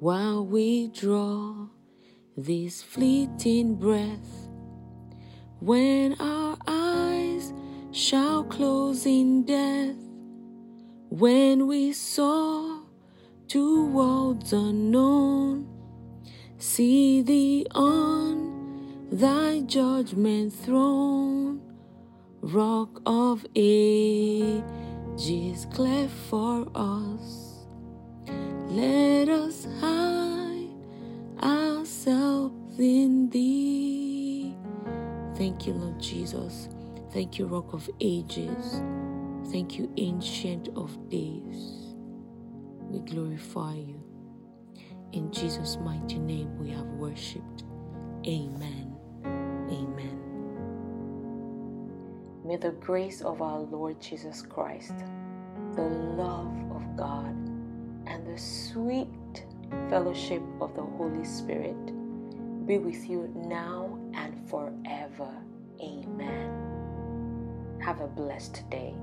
While we draw this fleeting breath, when our eyes shall close in death, when we soar to worlds unknown, see thee on thy judgment throne, rock of ages, cleft for us. Ourselves in thee. Thank you, Lord Jesus. Thank you, Rock of Ages. Thank you, Ancient of Days. We glorify you. In Jesus' mighty name we have worshipped. Amen. Amen. May the grace of our Lord Jesus Christ, the love of God, and the sweet fellowship of the Holy Spirit be with you now and forever. Amen. Have a blessed day.